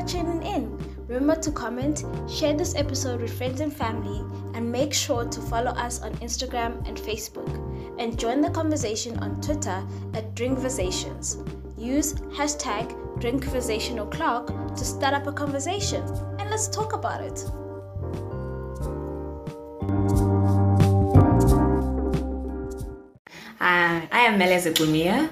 for tuning in. Remember to comment, share this episode with friends and family, and make sure to follow us on Instagram and Facebook. And join the conversation on Twitter at Drinkversations. Use hashtag DrinkversationO'clock to start up a conversation, and let's talk about it. Uh, I am Mele Zepumia.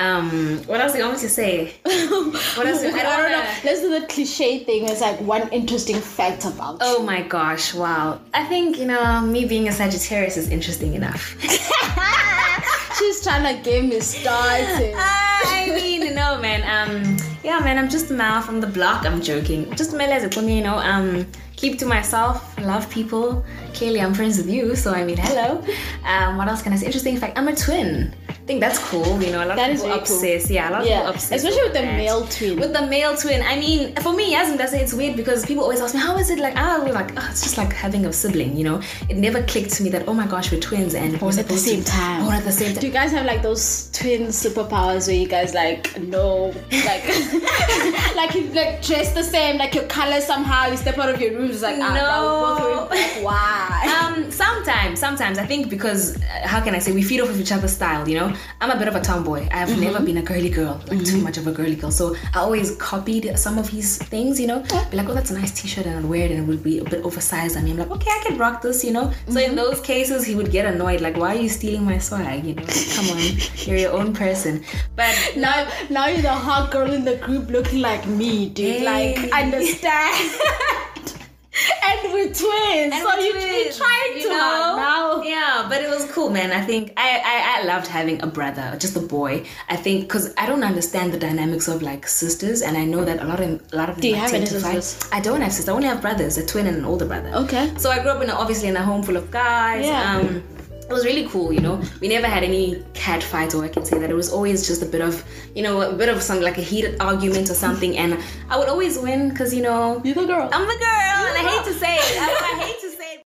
Um, what else do you want me to say? What else? I don't know. Let's do the cliche thing. It's like one interesting fact about Oh you. my gosh! Wow. I think you know me being a Sagittarius is interesting enough. She's trying to get me started. I mean, no, man. Um, yeah, man. I'm just a mouth from the block. I'm joking. Just Mele Zepumia. You know. Um, keep to myself. Love people. Clearly, I'm friends with you. So I mean, hello. Um, what else can I say? Interesting fact. I'm a twin. I think that's cool. You know, a lot That of people very cool. Yeah, a lot of Yeah, people obsess. especially with the that. male twin. With the male twin, I mean, for me, Yasmin does say it's weird because people always ask me, how is it like? Was like, oh, it's just like having a sibling, you know? It never clicked to me that, oh my gosh, we're twins and we're at the same to, time. Or at the same time. Do you guys have like those twin superpowers where you guys like know like like you like dress the same, like your color somehow, you step out of your room, it's like ah, No. wow, we're both wearing black. Why? Um, sometimes, sometimes I think because uh, how can I say we feed off of each other's style, you know. I'm a bit of a tomboy. I've Mm-hmm. never been a girly girl, like too much of a girly girl. So I always copied some of his things, you know. Be like, oh, that's a nice T-shirt, and I'd wear it, and it would be a bit oversized. I mean, I'm like, okay, I can rock this, you know. So Mm-hmm. in those cases, he would get annoyed, like, why are you stealing my swag? You know, come on, you're your own person. But now, now you're the hot girl in the group looking like me, dude. Hey. Like, understand? and we're twins, And so we're you, twins, you're trying you to know? now. Yeah, but it was cool, man. I think I, I, I loved having a brother, just a boy. I think because I don't understand the dynamics of like sisters, and I know that a lot of a lot of them Do you have any sisters? I don't have sisters. I only have brothers, a twin and an older brother. Okay. So I grew up in a, obviously in a home full of guys. Yeah. Um, it was really cool, you know. We never had any cat fights, or I can say that it was always just a bit of, you know, a bit of some like a heated argument or something, and I would always win because you know You're the girl. I'm the girl, and I hate to say it. I, I hate to say it.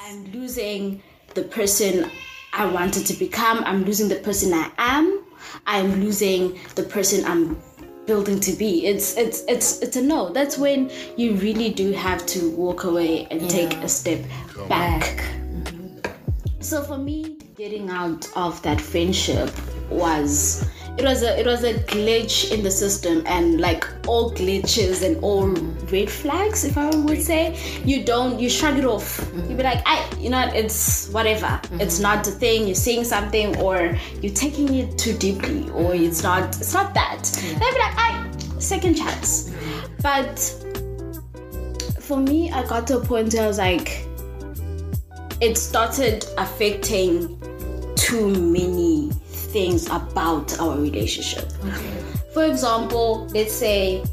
I'm losing the person I wanted to become. I'm losing the person I am. I'm losing the person I'm building to be. It's it's it's it's a no. That's when you really do have to walk away and take a step back. So for me, getting out of that friendship was it was a it was a glitch in the system and like all glitches and all red flags if I would say. You don't you shrug it off. You be mm-hmm. like I you know it's whatever. Mm-hmm. It's not the thing. You're seeing something or you're taking it too deeply or mm-hmm. it's not it's not that. Then be like I second chance. But for me I got to a point where I was like it started affecting too many things about our relationship. For example, let's say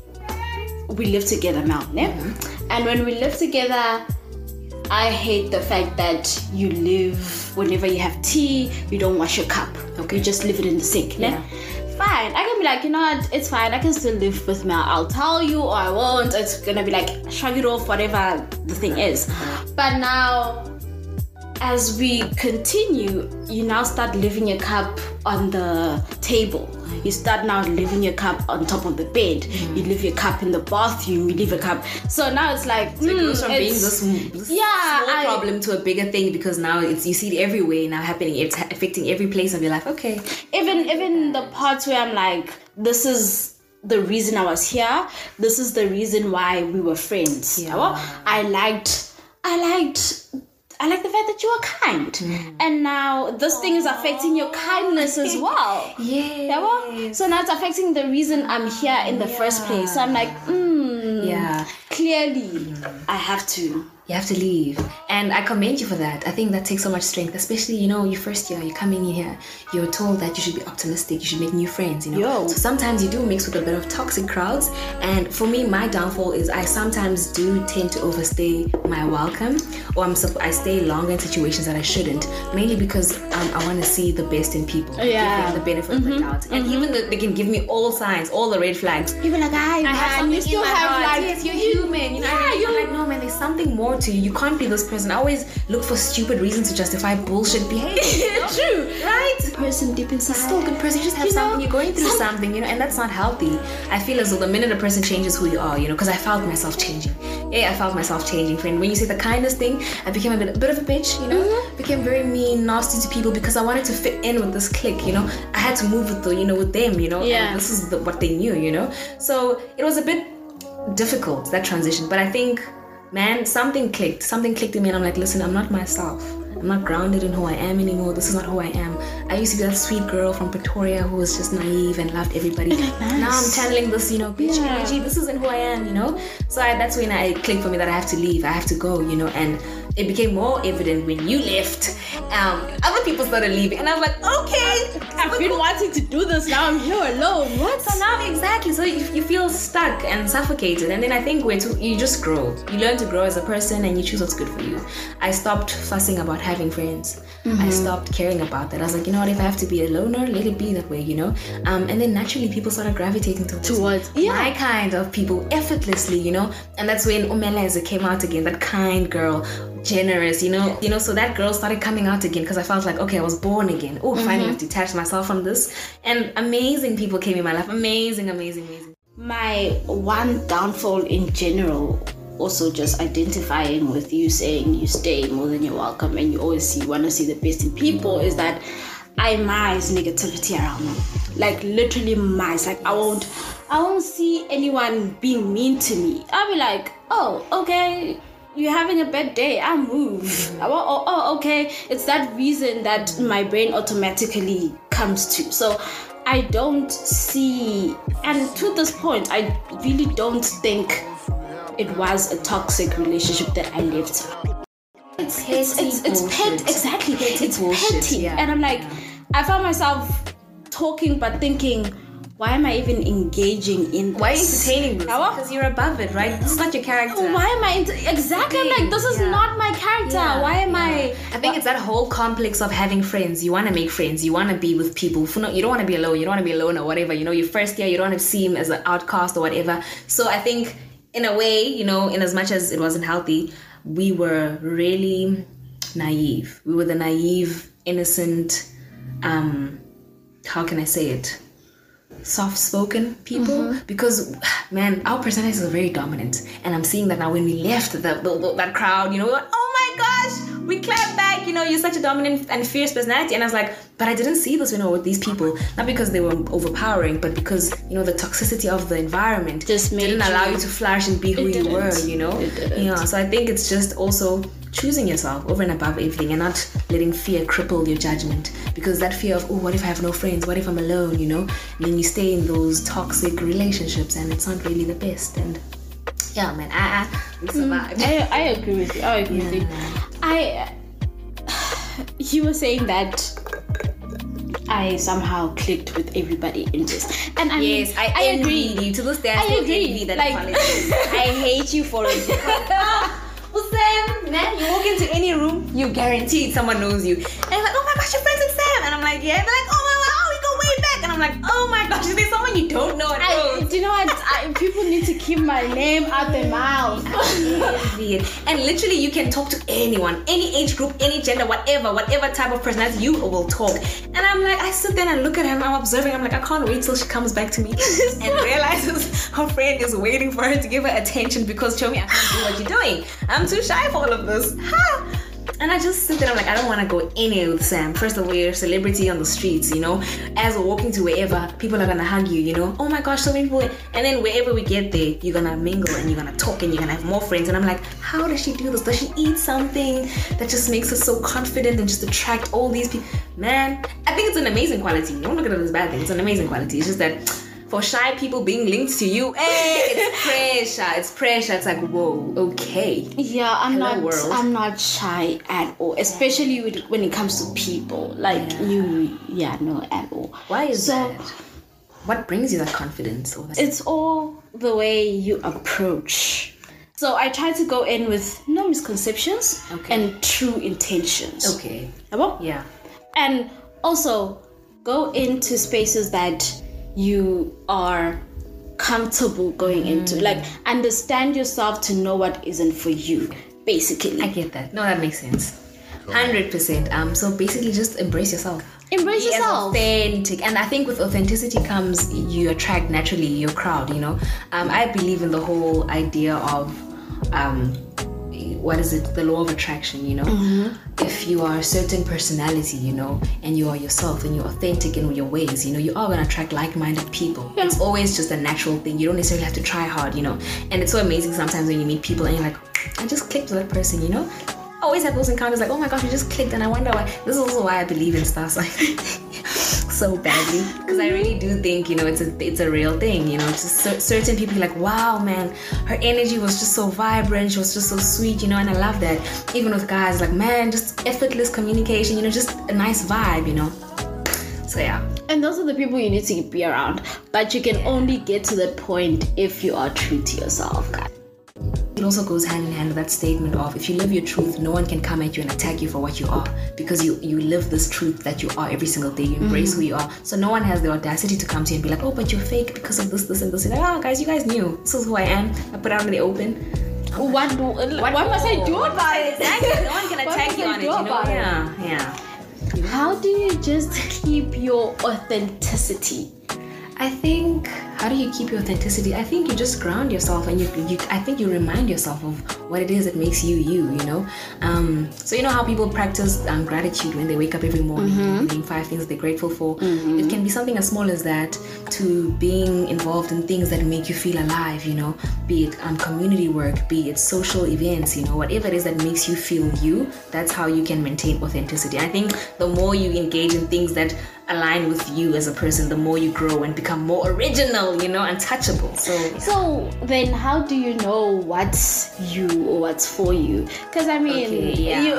we live together now, ne? Mm-hmm. and when we live together, I hate the fact that you live whenever you have tea, you don't wash your cup. Okay. You just leave it in the sink, ne? Yeah. Fine, I can be like, you know what, it's fine, I can still live with me. I'll tell you or I won't. It's gonna be like, shrug it off, whatever the thing is. But now, as we continue, you now start leaving your cup on the table. You start now leaving your cup on top of the bed. You leave your cup in the bathroom. You leave a cup. So now it's like, It mm, goes from being this, this Yeah, small I- problem to a bigger thing because now it's you see it everywhere now happening. It's affecting every place of your life. Okay. even even the parts where I'm like, this is the reason I was here. This is the reason why we were friends. Yeah. Yabo? I liked, I liked. I like the fact that you are kind, Mm. and now this thing is affecting your kindness as well. Yeah. Yabo? So now it's affecting the reason I'm here in the first place. So I'm like, mm, Yeah. clearly I have to. You have to leave. And I commend you for that. I think that takes so much strength, especially, you know, your first year, you're coming in here, you're told that you should be optimistic, you should make new friends, you know. Yo. So sometimes you do mix with a bit of toxic crowds. And for me, my downfall is I sometimes do tend to overstay my welcome, or I'm I stay longer in situations that I shouldn't, mainly because um, I want to see the best in people. Yeah. Mm-hmm. The benefit of the doubt. And even though they can give me all signs, all the red flags, You be like, I, I have something you still in my have heart. like, yes, you're human. You know, yeah, yeah, you you're like, no, man, there's something more to you. You can't be this person. I always look for stupid reasons to justify bullshit behavior. You know? true. Right? Person deep inside. still a good person. You just have You know, something. You're going through some- something, you know, and that's not healthy. I feel as though the minute a person changes who you are, you know, because I felt myself changing. Yeah, I felt myself changing. Friend, when you say the kindest thing, I became a bit, a bit of a bitch, you know, Mm-hmm. became very mean, nasty to people because I wanted to fit in with this clique, you know. I had to move with the, you know, with them, you know. Yeah. And this is the, what they knew, you know. So it was a bit difficult that transition, but I think, man, something clicked. Something clicked in me, and I'm like, listen, I'm not myself. I'm not grounded in who I am anymore. This is not who I am. I used to be that sweet girl from Pretoria who was just naive and loved everybody. Now I'm channeling this, you know, bitch Yeah. energy. This isn't who I am, you know. So I, that's when I clicked for me that I have to leave. I have to go, you know. And it became more evident when you left. Um, other people started leaving, and I was like, okay, I've been wanting to do this. Now I'm here alone. What? so now exactly, so you, you feel stuck and suffocated, and then I think when you just grow, you learn to grow as a person, and you choose what's good for you. I stopped fussing about having friends. I stopped caring about that. I was like, you know what? If I have to be a loner, let it be that way, you know. Um, and then naturally, people started gravitating towards, Towards- yeah. my kind of people effortlessly, you know. And that's when Umeleze came out again, that kind girl, generous, you know. You know, so that girl started coming out again because I felt like, okay, I was born again. Oh, finally, I've detached myself from this. And amazing people came in my life. Amazing, amazing, amazing. my one downfall in general also just identifying with you saying you stay more than you're welcome and you always see want to see the best in people is that I mice negativity around me. Like literally mice. Like I won't I won't see anyone being mean to me. I'll be like, oh, okay, you're having a bad day. I'll move. Oh, oh, oh, okay. It's that reason that my brain automatically comes to. So I don't see, and to this point, I really don't think it was a toxic relationship that I lived. It's it's it's, it's pet exactly. Petty it's bullshit, petty, yeah, and I'm like, yeah. I found myself talking but thinking, why am I even engaging in? This? Why are you entertaining this? Because you're above it, right? This is not your character. Oh, Why am I into, exactly? I'm like, this is Yeah. not my character. Yeah, why am yeah. I? I think it's that whole complex of having friends. You want to make friends. You want to be with people. You don't want to be alone. You don't want to be alone or whatever. You know, your first year, you don't want to seem as an outcast or whatever. So I think, in a way, you know, in as much as it wasn't healthy, we were really naive. We were the naive, innocent. Um, how can I say it? Soft-spoken people mm-hmm. because man our personalities are very dominant. And i'm seeing that now when we left the, the, the- that crowd you know we were, oh my gosh we clap back. You know you're such a dominant and fierce personality. And i was like but i didn't see this when I was with these people. Not because they were overpowering but because you know the toxicity of the environment Just made didn't allow you- you to flourish and be who you were you know? Yeah so i think it's just also choosing yourself over and above everything and not letting fear cripple your judgment because that fear of oh what if i have no friends what if i'm alone you know and then you stay in those toxic relationships and it's not really the best and yeah man i, I we mm, survived I, I agree with you. I agree with you. I you were saying that I somehow clicked with everybody in this, and I mean, Yes, I, I agree. you. To this day, I, I agree. that Like- I hate you for it. Man, you walk into any room, you guaranteed someone knows you. And they're like, oh my gosh, you're friends with Sam. And I'm like, yeah. They're like, oh I'm like, oh my gosh, is there someone you don't know at all? do you know what? I, people need to keep my name out of their mouth. And literally, you can talk to anyone, any age group, any gender, whatever, whatever type of person personality, you will talk. And I'm like, I sit there and I look at him, I'm observing, I'm like, I can't wait till she comes back to me and realizes her friend is waiting for her to give her attention because, show me, I can't do what you're doing. I'm too shy for all of this. Ha! And I just sit there, I'm like, I don't want to go anywhere with Sam. First of all, you're a celebrity on the streets, you know. As we're walking to wherever, people are gonna hug you, you know. Oh my gosh, so many people. And then wherever we get there, you're gonna mingle and you're gonna talk and you're gonna have more friends. And I'm like, how does she do this? Does she eat something that just makes her so confident and just attract all these people? Man, I think it's an amazing quality. Don't look at it as bad thing. It's an amazing quality. It's just that for shy people being linked to you, hey, it's pressure. It's pressure. It's like, whoa, okay. Yeah, I'm Hello, not. world. I'm not shy at all, especially with, when it comes to people. Like you, yeah, no, at all. Why is So- that? What brings you that confidence? Or that It's all the way you approach. So I try to go in with no misconceptions Okay. and true intentions. okay. Yeah. And also go into spaces that you are comfortable going into. Like understand yourself to know what isn't for you, basically. I get that. No, that makes sense. Hundred percent. Um. So basically, just embrace yourself. Embrace Be yourself. authentic, and I think with authenticity comes you attract naturally your crowd. You know. Um. I believe in the whole idea of, um, what is it? The law of attraction. You know. Mm-hmm. If you are a certain personality, you know, and you are yourself and you're authentic in your ways, you know, you are gonna attract like-minded people. Yeah. It's always just a natural thing. You don't necessarily have to try hard, you know. And it's so amazing sometimes when you meet people and you're like, I just clicked with that person, you know. Always have those encounters like, oh my gosh, we just clicked, and I wonder why. This is also why I believe in star like so badly because I really do think you know it's a it's a real thing. You know, just cer- certain people like, wow, man, her energy was just so vibrant. She was just so sweet, you know, and I love that. Even with guys, like, man, just effortless communication. You know, just a nice vibe. You know. So yeah. And those are the people you need to be around. But you can only get to that point if you are true to yourself, guys. It also goes hand in hand with that statement of if you live your truth, no one can come at you and attack you for what you are because you you live this truth that you are every single day. You mm-hmm. embrace who you are. So no one has the audacity to come to you and be like, oh, but you're fake because of this, this, and this. You're like, oh, guys, you guys knew this is who I am. I put it out in the open. What, do, uh, what, must I do about it? Exactly. No one can What attack you on it. You know? it? Yeah, yeah. How do you just keep your authenticity? I think how do you keep your authenticity? I think you just ground yourself and you, you I think you remind yourself of what it is that makes you you, you know? Um, so you know how people practice um, gratitude when they wake up every morning, name five things they're grateful for. It can be something as small as that to being involved in things that make you feel alive, you know, be it um, community work, be it social events, you know, whatever it is that makes you feel you, that's how you can maintain authenticity. I think the more you engage in things that align with you as a person, the more you grow and become more original, you know, untouchable. So So then, how do you know what's you or what's for you? Because I mean, Okay, yeah. you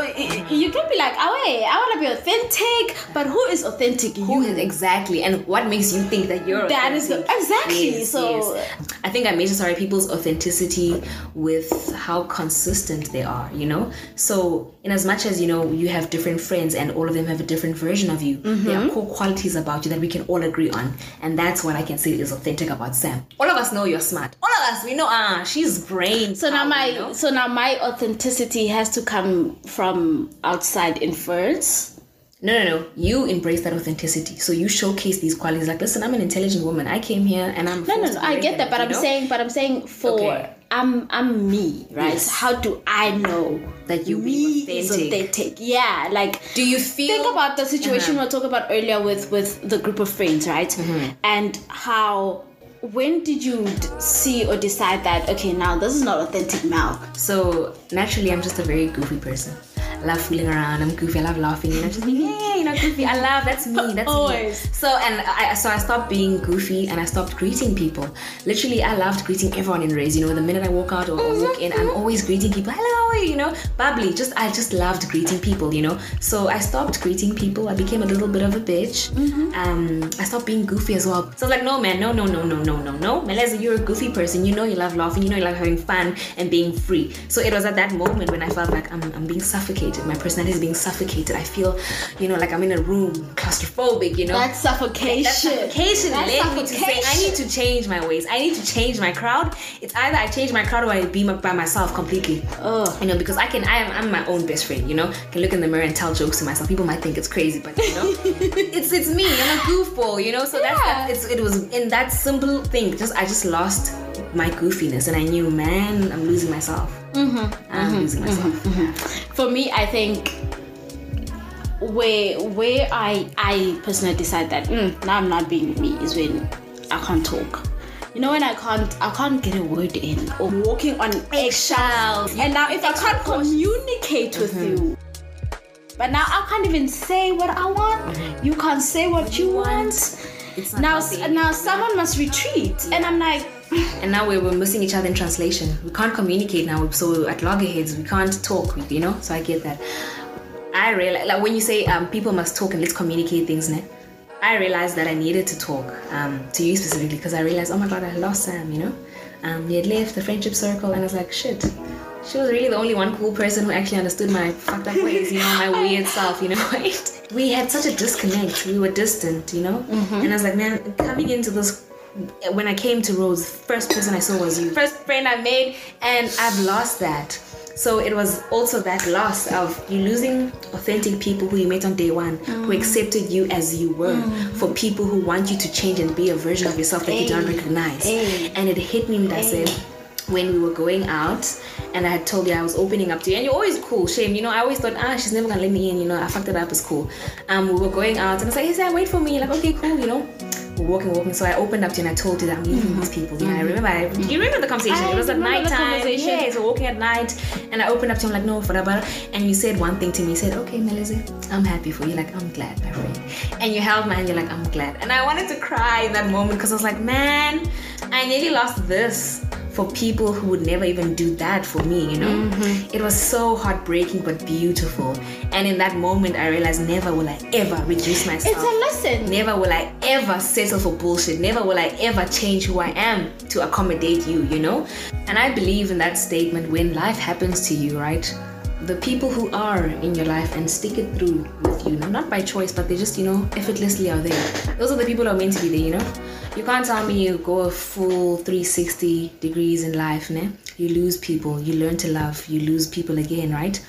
you can be like, oh wait, I want to be authentic, but who is authentic? who you. is exactly and what makes you think that you're That is the- exactly, Yes, so- yes. I think I measure sorry people's authenticity with how consistent they are, you know? So in as much as you know you have different friends and all of them have a different version of you, there Mm-hmm. are core qualities about you that we can all agree on. And that's what I can say is authentic about Sam. All of us know you're smart. All of us, we know ah, she's brain. So now my you know? so now my authenticity has to come from outside inference. No, no, no. You embrace that authenticity. So you showcase these qualities. Like, listen, I'm an intelligent woman. I came here and I'm. No, no, no. I get that, but I'm know? saying, but I'm saying for Okay. I'm I'm me, right? Yes. How do I know That you me being is authentic. authentic? Yeah, like Do you feel? think about the situation Uh-huh. we were talking about earlier with with the group of friends, right? Mm-hmm. And how when did you d- see or decide that okay, now this is not authentic now? So naturally, I'm just a very goofy person. I love fooling around. I'm goofy. I love laughing. You know, just being yeah, you know, goofy. I love. That's me. That's Always. me. So and I so I stopped being goofy and I stopped greeting people. Literally, I loved greeting everyone in race. You know, the minute I walk out or, or walk in, I'm always greeting people. Hello, you? Know, bubbly. Just I just loved greeting people. You know, so I stopped greeting people. I became a little bit of a bitch. Um, I stopped being goofy as well. So I was like, no, man, no, no, no, no, no, no, no. Meleza, you're a goofy person. You know, you love laughing. You know, you love having fun and being free. So it was at that moment when I felt like I'm, I'm being suffocated. My personality is being suffocated. I feel, you know, like I'm in a room, claustrophobic. You know, That's suffocation. that suffocation That's led me to say I need to change my ways. I need to change my crowd. It's either I change my crowd or I be by myself completely. Oh. You know, because I can. I am. I'm my own best friend. You know, I can look in the mirror and tell jokes to myself. People might think it's crazy, but you know, it's it's me. I'm a goofball. You know, so that's, Yeah. that's it's, it was in that simple thing. Just I just lost my goofiness, and I knew, man, I'm losing myself. Mm-hmm. I'm mm-hmm. losing mm-hmm. myself. Mm-hmm. For me, I think where where I I personally decide that mm, now I'm not being me is when I can't talk. You know when I can't I can't get a word in or walking on eggshells. And now if I can't communicate with you, but now I can't even say what I want. You can't say what you want. It's Now healthy. now someone must retreat, and I'm like. And now we're, we're missing each other in translation. We can't communicate now. So at loggerheads, we can't talk. You know. So I get that. I realize, like when you say um, people must talk and let's communicate things, ne? I realized that I needed to talk um, to you specifically because I realized, oh my god, I lost Sam. You know, um, he had left the friendship circle, and I was like, shit. She was really the only one cool person who actually understood my fucked up ways, you know, my weird self, you know. Right? We had such a disconnect. We were distant, you know. And I was like, man, coming into this when I came to Rose, first person I saw was you. First friend I made, and I've lost that. So it was also that loss of you losing authentic people who you met on day one, who accepted you as you were, for people who want you to change and be a version of yourself that you don't recognize. Hey. And it hit me, Ndase, when we were going out and I had told you I was opening up to you and you're always cool, shame. You know, I always thought, ah, she's never gonna let me in, you know, I fucked it up, it's cool. Um, we were going out and I was like, hey, Sam, wait for me. Like, okay, cool, you know. We're walking, walking. So I opened up to you and I told you that I'm leaving these people. You know, I remember, I, you remember the conversation? I it was at night time. Yeah, so walking at night and I opened up to him like, no, for whatever. And you said one thing to me. You said, okay, Melissa, I'm happy for you. Like, I'm glad, my friend. And you held my hand. You're like, I'm glad. And I wanted to cry in that moment because I was like, man, I nearly lost this for people who would never even do that for me, you know? Mm-hmm. It was so heartbreaking but beautiful. And in that moment, I realized never will I ever reduce myself. It's a lesson. Never will I ever settle for bullshit. Never will I ever change who I am to accommodate you, you know? And I believe in that statement when life happens to you, right? The people who are in your life and stick it through with you, not by choice, but they just, you know, effortlessly are there. Those are the people who are meant to be there, you know? You can't tell me you go a full 360 degrees in life, ne? You lose people, you learn to love, you lose people again, right?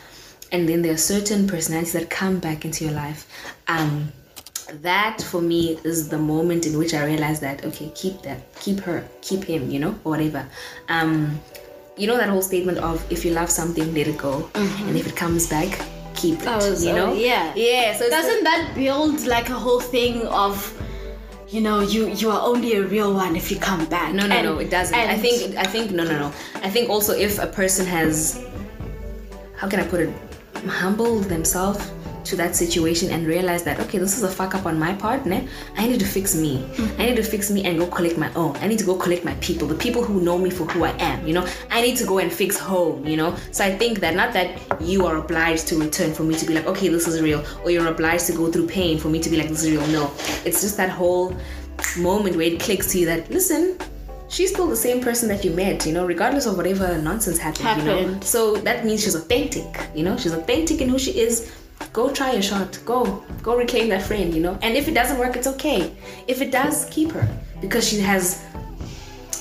And then there are certain personalities that come back into your life. Um, that for me is the moment in which I realized that okay, keep that, keep her, keep him, you know, or whatever. Um, you know that whole statement of if you love something, let it go, and if it comes back, keep it. That was- you oh, know, yeah. yeah. So Doesn't that build like a whole thing of, you know, you you are only a real one if you come back? No, no, And- no, it doesn't. I think, I think, no, no, no. I think also if a person has, how can I put it, humbled themselves to that situation and realize that okay, this is a fuck up on my part, ne? I need to fix me. Mm-hmm. I need to fix me and go collect my own. I need to go collect my people, the people who know me for who I am. You know, I need to go and fix home. You know, so I think that not that you are obliged to return for me to be like okay, this is real, or you're obliged to go through pain for me to be like this is real. No, it's just that whole moment where it clicks to you that listen she's still the same person that you met you know regardless of whatever nonsense happened, you know so that means she's authentic you know she's authentic in who she is go try a shot. Go go reclaim that friend you know? And if it doesn't work it's okay. If it does keep her. Because she has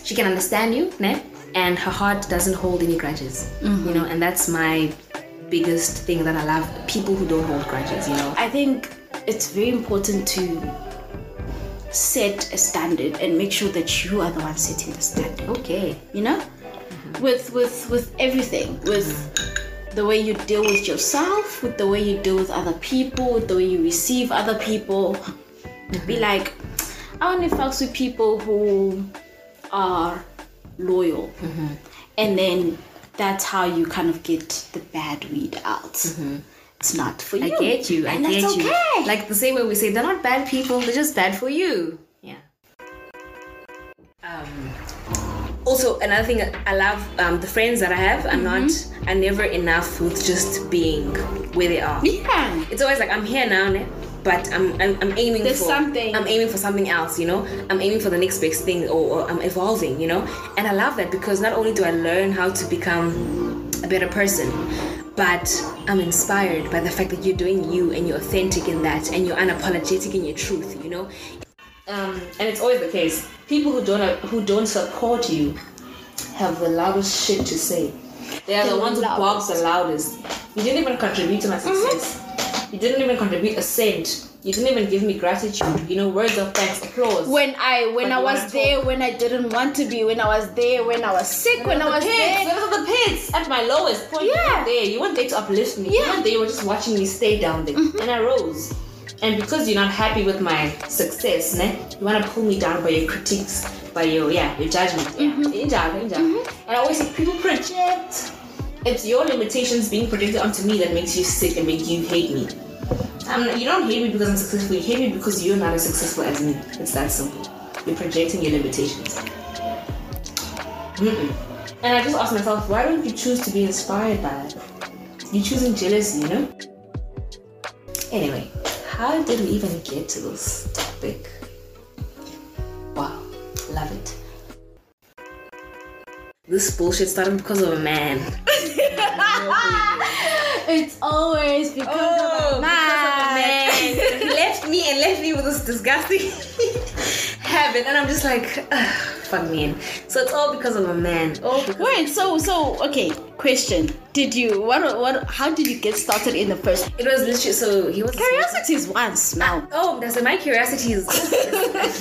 she can understand you ne? and her heart doesn't hold any grudges mm-hmm. you know? And that's my biggest thing that i love people who don't hold grudges you know? I think it's very important to set a standard and make sure that you are the one setting the standard. okay. You know, mm-hmm. with with with everything, with mm-hmm. The way you deal with yourself, with the way you deal with other people, with the way you receive other people. Be mm-hmm. like, I only fucks with people who are loyal, mm-hmm. and then that's how you kind of get the bad weed out. Mm-hmm. It's not for you. I get you. I and get that's you. okay. Like the same way we say they're not bad people, they're just bad for you. Yeah. Um, also, another thing I love um, the friends that I have are not Mm-hmm. are never enough with just being where they are. yeah. It's always like I'm here now, but I'm, I'm I'm aiming There's for something. I'm aiming for something else, you know. I'm aiming for the next best thing, or, or I'm evolving, you know. And I love that because not only do I learn how to become a better person, but I'm inspired by the fact that you're doing you and you're authentic in that, and you're unapologetic in your truth, you know. Um, and it's always the case. People who don't who don't support you have the loudest shit to say. They are the, The ones who bark the loudest. You didn't even contribute to my success. You didn't even contribute a cent. You didn't even give me gratitude. You know, words of thanks, applause. when I when But I was there talk. when I didn't want to be when I was there when I was sick when I the was pits, there Those are the pits at my lowest point. You Yeah. weren't there. You weren't there to uplift me. You Yeah. weren't there. You were just watching me stay down there. And I rose. And because you're not happy with my success, ne, you want to pull me down by your critiques, by your yeah, your judgment. Yeah. Injab, injab. And I always say people project. It's your limitations being projected onto me that makes you sick and make you hate me. Um, you don't hate me because I'm successful. You hate me because you're not as successful as me. It's that simple. You're projecting your limitations. Mm-mm. And I just asked myself, why don't you choose to be inspired by that? You're choosing jealousy, you know? Anyway, how did we even get to this topic? Wow, love it. This bullshit started because of a man. it's always because Oh, of a oh, man. he left me and left me with this disgusting habit, and I'm just like, "Ugh, fuck me. So it's all because of a man. Oh, Wait, so so okay. Question: Did you what what? How did you get started in the first? it was literally so he was Curiosity is once now. Oh, that's my curiosity is.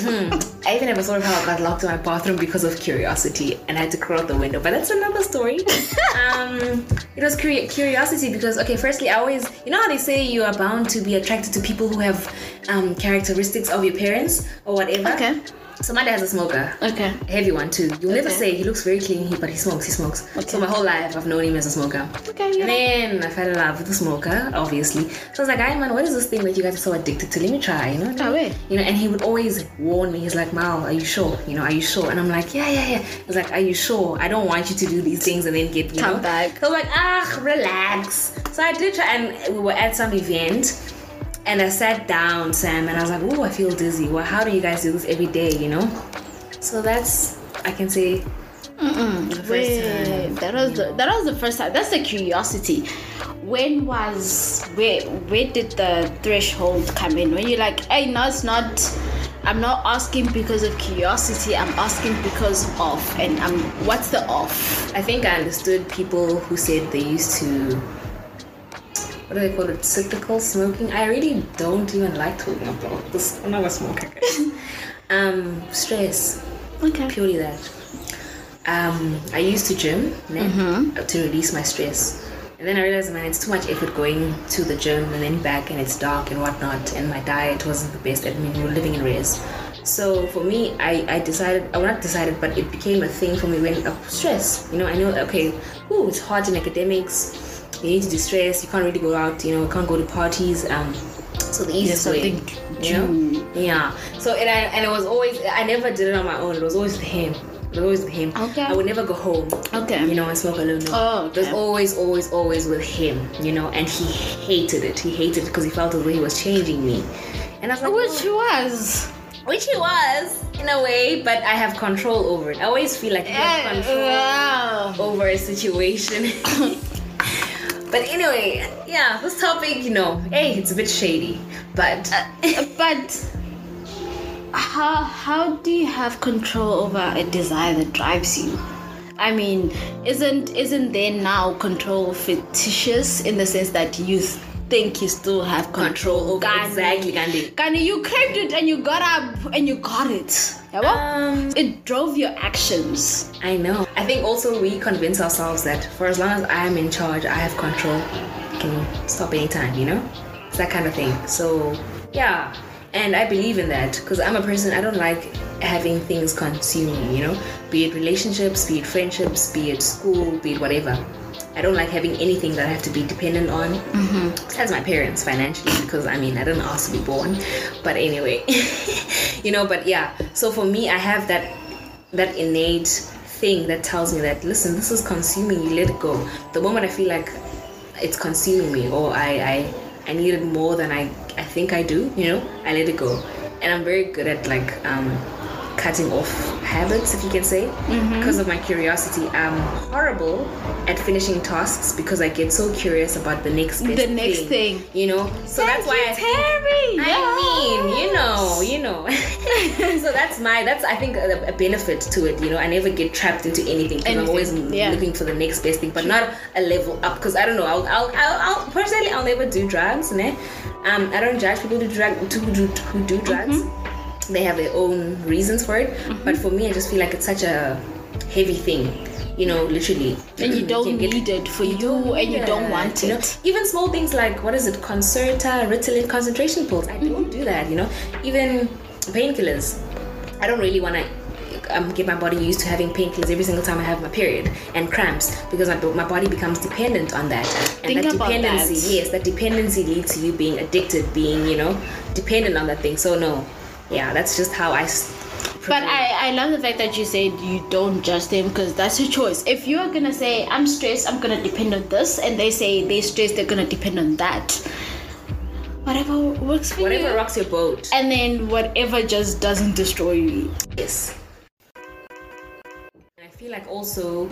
Hmm. I even have a story of how I got locked in my bathroom because of curiosity and I had to crawl out the window, but that's another story. um, it was curi- curiosity because, okay, firstly, I always, you know how they say you are bound to be attracted to people who have um, characteristics of your parents or whatever? Okay. So my dad's a smoker. Okay. A heavy one too. You'll never say he looks very clean, but he smokes. He smokes. Okay. So my whole life I've known him as a smoker. Okay. And then I fell in love with the smoker, obviously. So I was like, "Hey man, what is this thing that you guys are so addicted to? Let me try." You know? Oh, wait. You know, and he would always warn me. He's like, "Mal, are you sure? You know, are you sure?" And I'm like, "Yeah, yeah, yeah." He's like, "Are you sure? I don't want you to do these things and then get you Come know." back. So I'm like, "Ah, relax." So I did try, and we were at some event. And I sat down, Sam, and I was like, "Oh, I feel dizzy. Well, how do you guys do this every day? You know?" So that's I can say the first Wait, time. that was the that was the first time. That's the curiosity. When was where where did the threshold come in? When you're like, hey, no, it's not. I'm not asking because of curiosity. I'm asking because of, and I'm. What's the off? I think I understood people who said they used to. What do they call it? Cyclical smoking. I really don't even like talking about this. I'm not a smoker. um, stress. Okay. Purely that. Um, I used to gym ne, to release my stress. And then I realized, man, it's too much effort going to the gym and then back, and it's dark and whatnot. And my diet wasn't the best. I mean, we were living in res. So for me, I, I decided, I not decided, but it became a thing for me when uh, stress. You know, I know, okay, ooh, it's hard in academics. You need to distress. You can't really go out. You know, you can't go to parties. Um, so the easiest way, you know, yeah. So and I and it was always I never did it on my own. It was always him. It was always with him. Okay. I would never go home. Okay. You know, and smoke alone. No. Oh, It was always, always, always with him. You know, and he hated it. He hated it because he felt as though he was changing me. And I was like, Which he was. which he was in a way, but I have control over it. I always feel like I have control Wow. over a situation. but anyway, yeah, this topic, you know, hey, it's a bit shady, but uh, But how how do you have control over a desire that drives you? I mean, isn't isn't there now control fictitious in the sense that you think you still have control, over- Kani- exactly, Gandhi. Kani, you craved it and you got up and you got it. Yabo? Um, it drove your actions. I know. I think also we convince ourselves that for as long as I am in charge, I have control. I can stop anytime, you know? It's that kind of thing. So, yeah. And I believe in that because I'm a person, I don't like having things consume me, you know? Be it relationships, be it friendships, be it school, be it whatever. I don't like having anything that I have to be dependent on. Mm-hmm. Besides my parents financially, because I mean, I didn't ask to be born. But anyway, you know, but yeah. So for me, I have that that innate thing that tells me that listen this is consuming you let it go the moment i feel like it's consuming me or i i, I need it more than i i think i do you know i let it go and i'm very good at like um cutting off habits if you can say because of my curiosity i'm horrible at finishing tasks because i get so curious about the next best The next thing. you know so that's why i think- Terry. I mean, you know, you know. so that's my that's I think a, a benefit to it. You know, I never get trapped into anything. 'cause I'm always yeah. looking for the next best thing, but not a level up. Because I don't know. I'll, I'll, I'll, I'll personally I'll never do drugs. Ne? Um, I don't judge people who do drug who do who do drugs. Mm-hmm. They have their own reasons for it. But for me, I just feel like it's such a heavy thing. You know, literally. And you don't need it for you, don't and you don't it, want you know? even small things like what is it concerta ritalin concentration pills i don't do that you know even painkillers i don't really want to um, get my body used to having painkillers every single time i have my period and cramps because my, my body becomes dependent on that and Think that dependency that. yes that dependency leads to you being addicted being you know dependent on that thing so no yeah that's just how i But I, I love the fact that you said you don't judge them because that's your choice. If you are gonna say I'm stressed, I'm gonna depend on this, and they say they're stressed, they're gonna depend on that. Whatever works for whatever you. Whatever rocks your boat and then whatever just doesn't destroy you. Yes. I feel like also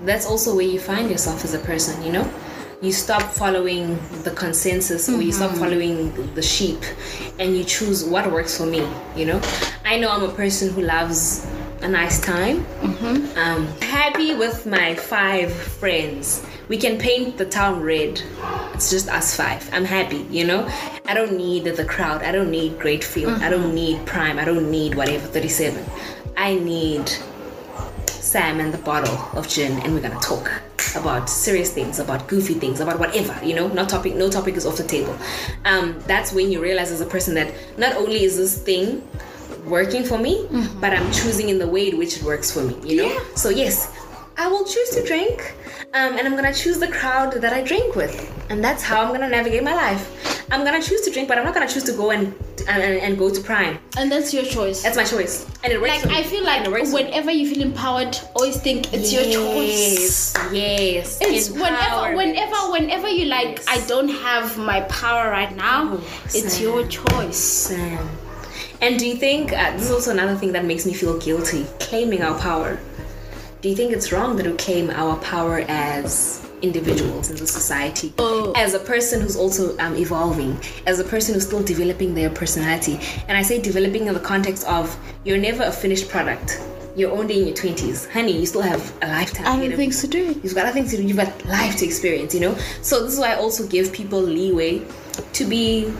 that's also where you find yourself as a person, you know? You stop following the consensus or you stop mm-hmm. following the sheep and you choose what works for me, you know? I know I'm a person who loves a nice time. Mm-hmm. Um, happy with my five friends. We can paint the town red. It's just us five. I'm happy, you know? I don't need the crowd. I don't need Great Field. I mm-hmm. don't need Prime. I don't need whatever, 37. I need Sam and the bottle of gin, and we're gonna talk about serious things, about goofy things, about whatever, you know. Not topic, no topic is off the table. Um, that's when you realize as a person that not only is this thing working for me, but I'm choosing in the way in which it works for me, you know. Yeah. So yes, I will choose to drink, um, and I'm gonna choose the crowd that I drink with, and that's how I'm gonna navigate my life. I'm gonna choose to drink, but I'm not gonna choose to go and and, and go to Prime. And that's your choice. That's my choice, and it works. like. I feel like it works for me. whenever you feel empowered, always think it's your choice. Yes, yes. It's whenever, whenever, whenever you like, Yes. I don't have my power right now. Oh, it's Sam. your choice. Sam. And do you think uh, this is also another thing that makes me feel guilty? Claiming our power. Do you think it's wrong that we claim our power as individuals in the society? Oh. As a person who's also um, evolving, as a person who's still developing their personality. And I say developing in the context of you're never a finished product. You're only in your 20s. Honey, you still have a lifetime. Other of things to do. You've got other things to do. You've got life to experience, you know? So this is why I also give people leeway to be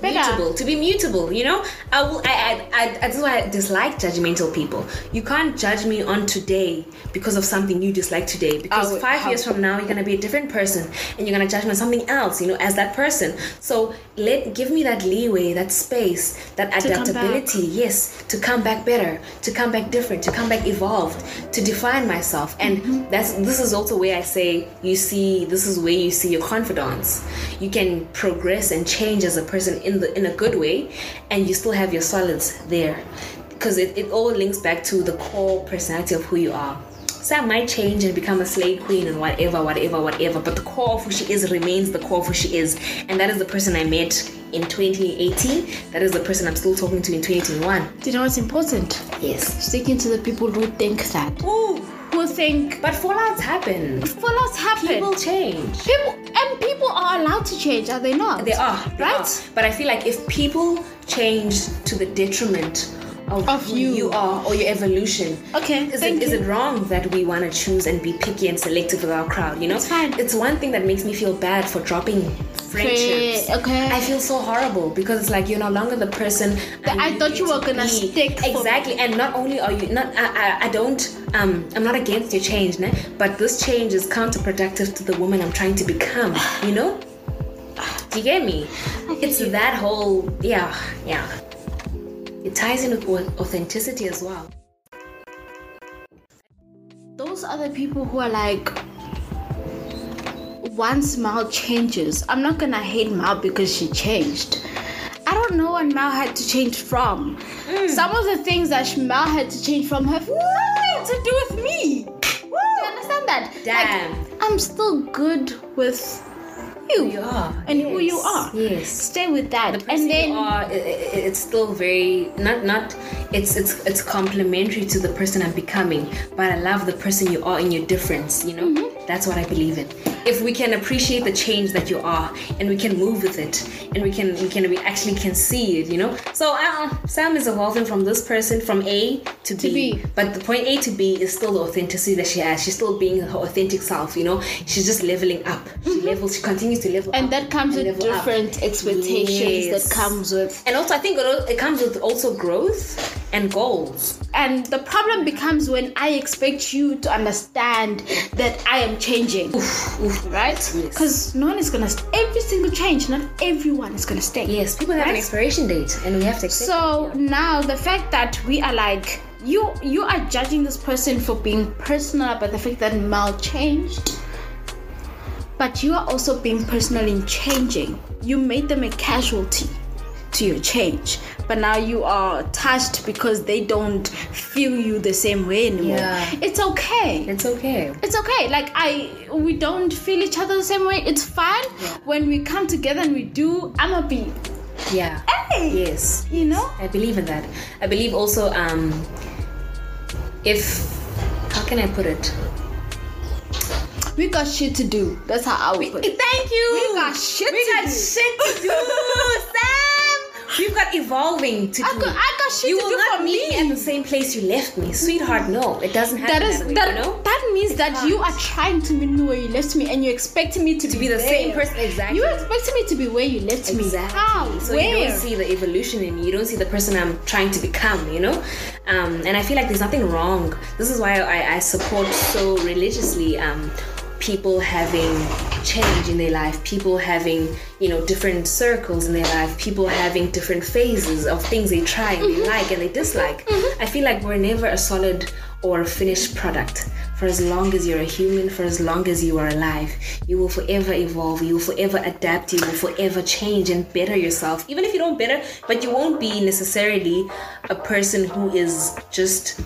Bigger. mutable, to be mutable, you know? I will I I, I is why I dislike judgmental people. You can't judge me on today because of something you dislike today. Because would- five years from now you're gonna be a different person and you're gonna judge me on something else, you know, as that person. So let give me that leeway, that space, that adaptability, yes, to come back better, to come back different, to come back evolved, to define myself. And Mm-hmm. that's this is also where I say you see this is where you see your confidence. You can progress and change as a person in the in a good way and you still have your solids there. Because it, it all links back to the core personality of who you are. Sam might change and become a slay queen and whatever, whatever, whatever, but the core of who she is remains the core of who she is. And that is the person I met in 2018. That is the person I'm still talking to in 2021. Do you know what's important? Yes. Sticking to the people who think that. Ooh. Who think But fallouts happen. fallouts happen. People change. People and people are allowed to change, are they not? They are, they Right? are. But I feel like if people change to the detriment of, Of who you. you are or your evolution, Okay, is it, is you. it wrong that we want to choose and be picky and selective with our crowd? You know, It's fine. It's one thing that makes me feel bad for dropping friendships. okay. I feel so horrible because it's like you're no longer the person That I thought you were to gonna be. stick exactly. And not only are you not, I, I, I don't, um, I'm not against your change, né? but this change is counterproductive to the woman I'm trying to become. You know? Do you get me? It's that whole, yeah, yeah. It ties in with authenticity as well. Those are the people who are like once Mal changes, I'm not gonna hate Mal because she changed. I don't know what Mal had to change from. Mm. Some of the things that Mal had to change from have nothing to do with me. Do you understand that? Damn. Like, I'm still good with you, You are. and who you are. Yes. Stay with that, person and then you are, it's still very not not it's it's it's complementary to the person I'm becoming. But I love the person you are in your difference. You know, Mm-hmm. That's what I believe in. If we can appreciate the change that you are, and we can move with it, and we can we can we actually can see it. You know, so uh, Sam is evolving from this person from A to B. B. But the point A to B is still the authenticity that she has. She's still being her authentic self. You know, she's just leveling up. She levels. She continues to level. Mm-hmm. and that comes and with level up. different expectations Yes. that comes with And also, I think it comes with also growth and goals. And the problem becomes when I expect you to understand that I am changing. Right? Yes. Because no one is gonna st- every single change, not everyone is gonna stay. Yes, people have an expiration date, and we have to accept. So now the fact that we are like you you are judging this person for being personal about the fact that Mal changed. But you are also being personal in changing. You made them a casualty to your change. But now you are touched because they don't feel you the same way anymore. Yeah. It's okay. it's okay. It's okay. Like I we don't feel each other the same way. It's fine. When we come together and we do, I'ma be Yeah. hey Yes. you know? I believe in that. I believe also um if how can I put it? We got shit to do. That's how I would put it. Thank you. We got shit We to got do. shit to do. We've got evolving to I do. got- I got shit you to will do not for meet me. at the same place you left me, sweetheart. No, it doesn't happen That is that, way, that. you know. That means that you are trying to meet me where you left me, and you're expecting me to, to be the there. same person exactly. You're expecting me to be where you left me. Exactly. How? So where? you don't see the evolution in me. You don't see the person I'm trying to become. You know, um, and I feel like there's nothing wrong. This is why I, I support so religiously. Um, people having change in their life people having you know different circles in their life people having different phases of things they try and they mm-hmm. like and they dislike. Mm-hmm. I feel like we're never a solid or a finished product. For as long as you're a human for as long as you are alive you will forever evolve you will forever adapt you will forever change and better yourself. Even if you don't better but you won't be necessarily a person who is just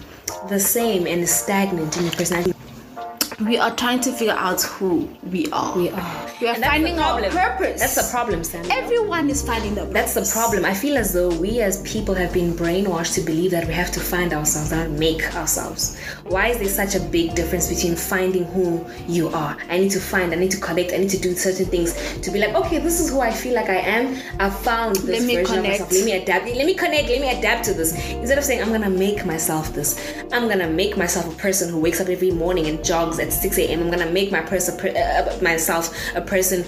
the same and stagnant in your personality we are trying to figure out who we are. we are We are And finding our purpose. that's the problem Sam Everyone is finding the purpose. That's the problem. I feel as though we as people have been brainwashed to believe that we have to find ourselves, not make ourselves. Why is there such a big difference between finding who you are? I need to find, I need to collect, I need to do certain things to be like, okay, this is who I feel like I am. I've found this Let me version connect. of myself. Let me adapt. Let me connect. Let me adapt to this. Instead of saying, I'm gonna make myself this, I'm gonna make myself a person who wakes up every morning and jogs at 6 a.m. I'm gonna make my person, uh, myself a person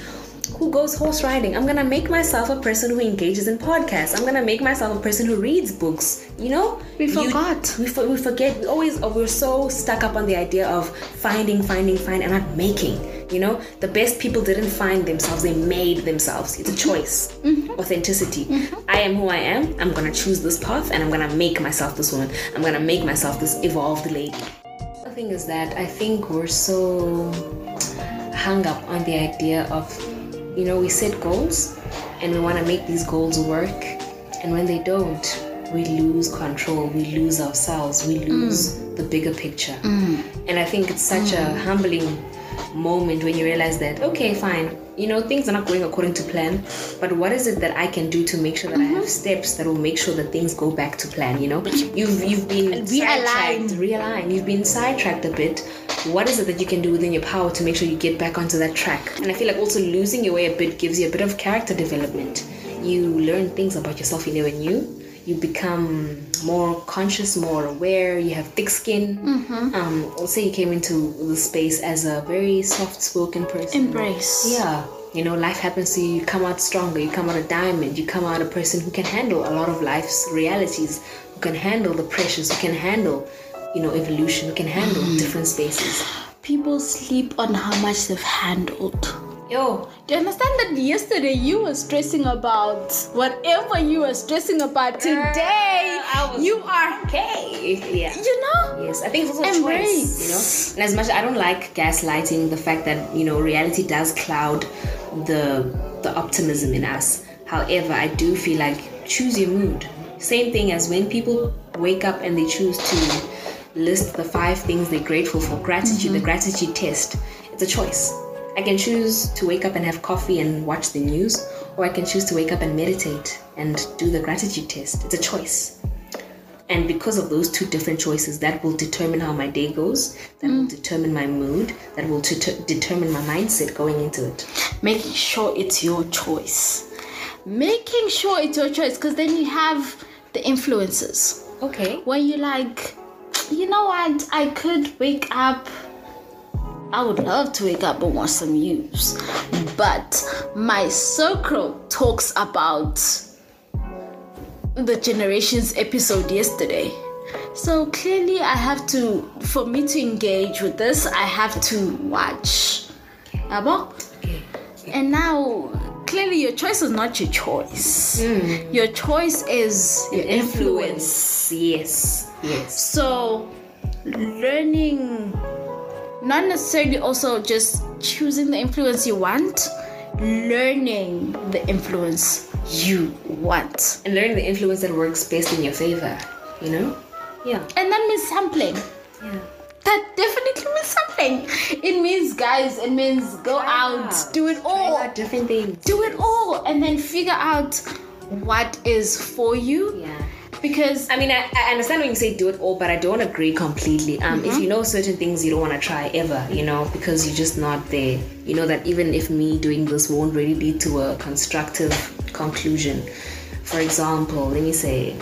who goes horse riding. I'm gonna make myself a person who engages in podcasts. I'm gonna make myself a person who reads books. You know, We You- forgot. we, for, we forget. We always oh, we're so stuck up on the idea of finding, finding, find, and not making. You know, the best people didn't find themselves; they made themselves. It's a mm-hmm. choice. Mm-hmm. Authenticity. Mm-hmm. I am who I am. I'm gonna choose this path, and I'm gonna make myself this woman. I'm gonna make myself this evolved lady. The thing is that I think we're so hung up on the idea of, you know, we set goals and we want to make these goals work, and when they don't, we lose control, we lose ourselves, we lose mm. the bigger picture. Mm. And I think it's such a mm. humbling moment when you realize that, okay, fine, you know, things are not going according to plan, but what is it that I can do to make sure that I have steps that will make sure that things go back to plan, you know? You've you've been realigned sidetracked, realign. You've been sidetracked a bit. What is it that you can do within your power to make sure you get back onto that track? And I feel like also losing your way a bit gives you a bit of character development. You learn things about yourself you never knew. You become more conscious, more aware. You have thick skin. Um, let's say you came into the space as a very soft-spoken person. Embrace. Yeah. You know, life happens to you, you come out stronger, you come out a diamond, you come out a person who can handle a lot of life's realities, who can handle the pressures, who can handle, you know, evolution, who can handle different spaces. People sleep on how much they've handled. Yo, Do you understand that yesterday you were stressing about whatever you were stressing about today? Was- you are, okay. Yeah. you know? Yes, I think it's also a Embrace. choice, you know. And as much as I don't like gaslighting, the fact that you know reality does cloud the the optimism in us. However, I do feel like choose your mood. Same thing as when people wake up and they choose to list the five things they're grateful for. Gratitude, the mm-hmm. gratitude test. It's a choice. I can choose to wake up and have coffee and watch the news, or I can choose to wake up and meditate and do the gratitude test. It's a choice. And because of those two different choices, that will determine how my day goes, that will mm. determine my mood, that will deter- determine my mindset going into it. Making sure it's your choice. Making sure it's your choice because then you have the influences. Okay. When you like, you know what, I could wake up. I would love to wake up and watch some news. But my circle talks about the generations episode yesterday. So clearly, I have to, for me to engage with this, I have to watch. Abo? Okay. And now, clearly, your choice is not your choice. Hmm. Your choice is your influence. Yes. Yes. So, learning, not necessarily also just choosing the influence you want, learning the influence you want. And learning the influence that works best in your favor. You know? Yeah. And that means sampling. Yeah. That definitely means something. It means, guys, it means go out, out. do it all. Different things. Do it all, and then figure out what is for you. Yeah. Because I mean, I, I understand when you say do it all, but I don't agree completely. Um, If you know certain things you don't want to try ever, you know, because you're just not there, you know that even if me doing this won't really lead to a constructive conclusion, for example, let me say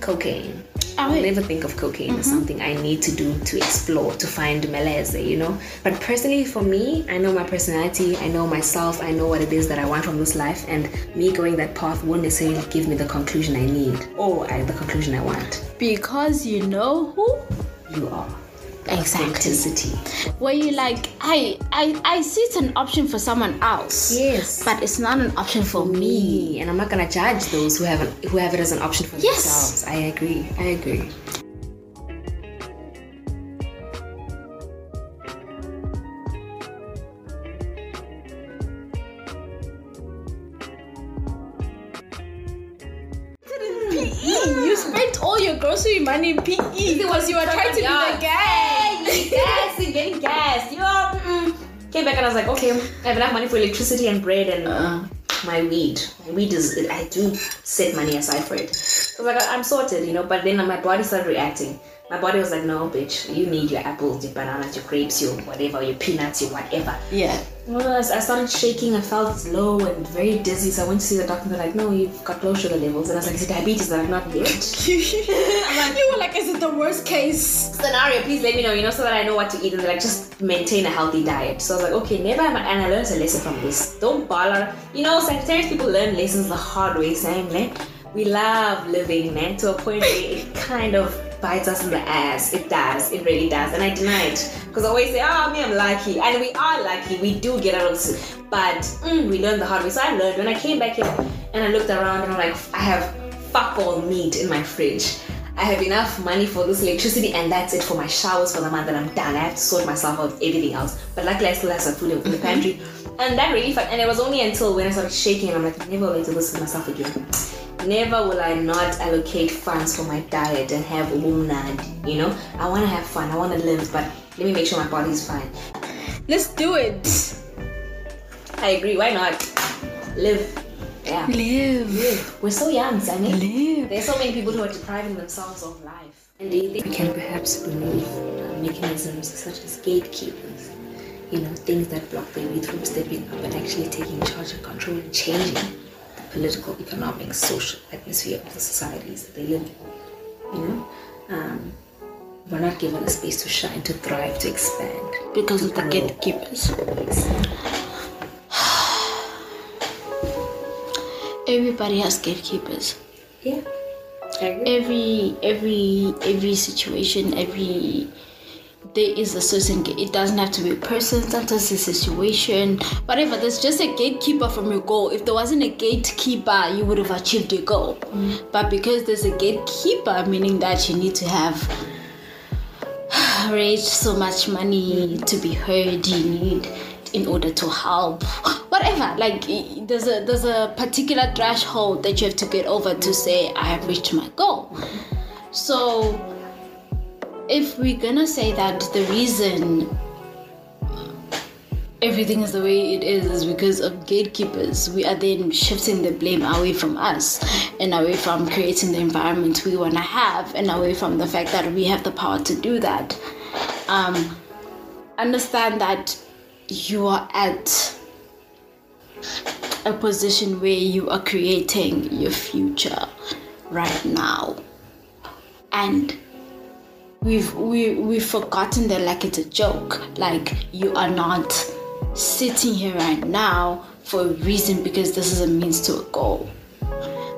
cocaine. I'll never think of cocaine as mm-hmm. something I need to do to explore, to find meleze, you know. But personally, for me, I know my personality, I know myself, I know what it is that I want from this life, and me going that path won't necessarily give me the conclusion I need or I, the conclusion I want. Because you know who? You are. Exactly. Authenticity. Where you like, I, I, I see it's an option for someone else. Yes. But it's not an option for me. me, and I'm not gonna judge those who have an, who have it as an option for Yes. themselves. I agree. I agree. Money in PE because you were trying to be the guy. gas, getting gas. You know, came back and I was like, okay, I have enough money for electricity and bread and Uh, my weed. My weed is I do set money aside for it. So like I'm sorted, you know. But then my body started reacting. My body was like, no, bitch, you need your apples, your bananas, your grapes, your whatever, your peanuts, your whatever. yeah. Well, I started shaking. I felt low and very dizzy. So I went to see the doctor. They're like, "No, you've got low sugar levels." And I was like, "Is it diabetes?" They're like, "Not yet." you were like, is it the worst case? Scenario, please let me know. You know, so that I know what to eat and they're like just maintain a healthy diet. So I was like, "Okay, never." I, and I learned a lesson from this. Don't bother. You know, Sagittarius people learn lessons the hard way. Saying, man, we love living, man, to a point where it kind of bites us in the ass. It does. It really does. And I deny it because I always say, "Oh, me, I'm lucky," and we are lucky. We do get out of this, but mm, we learn the hard way. So I learned when I came back here and I looked around and I'm like, I have fuck all meat in my fridge. I have enough money for this electricity and that's it for my showers for the month and I'm done. I have to sort myself out with everything else. But luckily I still have some food in the pantry. And that really felt and it was only until when I started shaking and I'm like, never will I do this to myself again. Never will I not allocate funds for my diet and have umnad, you know? I wanna have fun, I wanna live, but let me make sure my body's fine. Let's do it. I agree, why not? Live. Yeah. Live. Live. We're so young, Sammy. Live. There's so many people who are depriving themselves of life. And do you think we can perhaps remove mechanisms such as gatekeepers? You know, things that block the youth from stepping up and actually taking charge and control and changing the political, economic, social atmosphere of the societies that they live in. You know? Um, we're not given a space to shine, to thrive, to expand. Because of the gatekeepers. Everybody has gatekeepers. Yeah. Every every every situation, every there is a certain gate. It doesn't have to be a person, sometimes a situation, whatever. There's just a gatekeeper from your goal. If there wasn't a gatekeeper, you would have achieved your goal. Mm. But because there's a gatekeeper, meaning that you need to have raised so much money to be heard, you need in order to help whatever like there's a there's a particular threshold that you have to get over to say i have reached my goal so if we're gonna say that the reason everything is the way it is is because of gatekeepers we are then shifting the blame away from us and away from creating the environment we want to have and away from the fact that we have the power to do that. Um, understand that you are at a position where you are creating your future right now. And we've we, we've forgotten that like it's a joke. Like you are not sitting here right now for a reason because this is a means to a goal.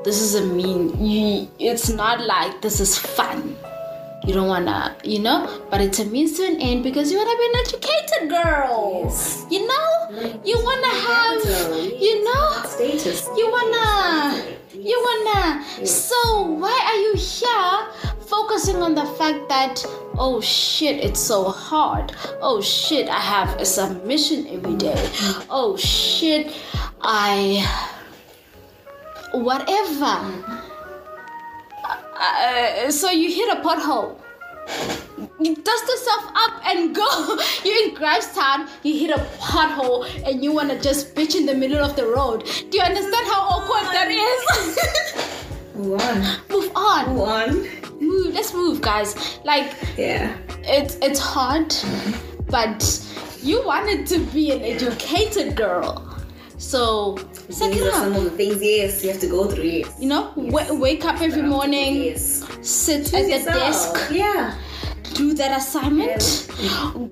This is a mean you it's not like this is fun you don't wanna you know? But it's a means to an end because you wanna be an educated girl. You know? You wanna have you know? Status. you wanna you wanna. So why are you here focusing on the fact that oh shit it's so hard. Oh shit i have a submission every day. Oh shit i whatever uh, so you hit a pothole you dust yourself up and go. You're in Grahamstown, you hit a pothole, and you wanna just bitch in the middle of the road. Do you understand how awkward that is? Move on. move on. Move on. Move. Let's move, guys. Like Yeah. it's it's hard, but you wanted to be an educated girl. So Suck These it are some of the things, yes, you have to go through, yes. You know, wa- wake up every morning, Yes. sit Choose at the yourself. desk, Yeah. do that assignment,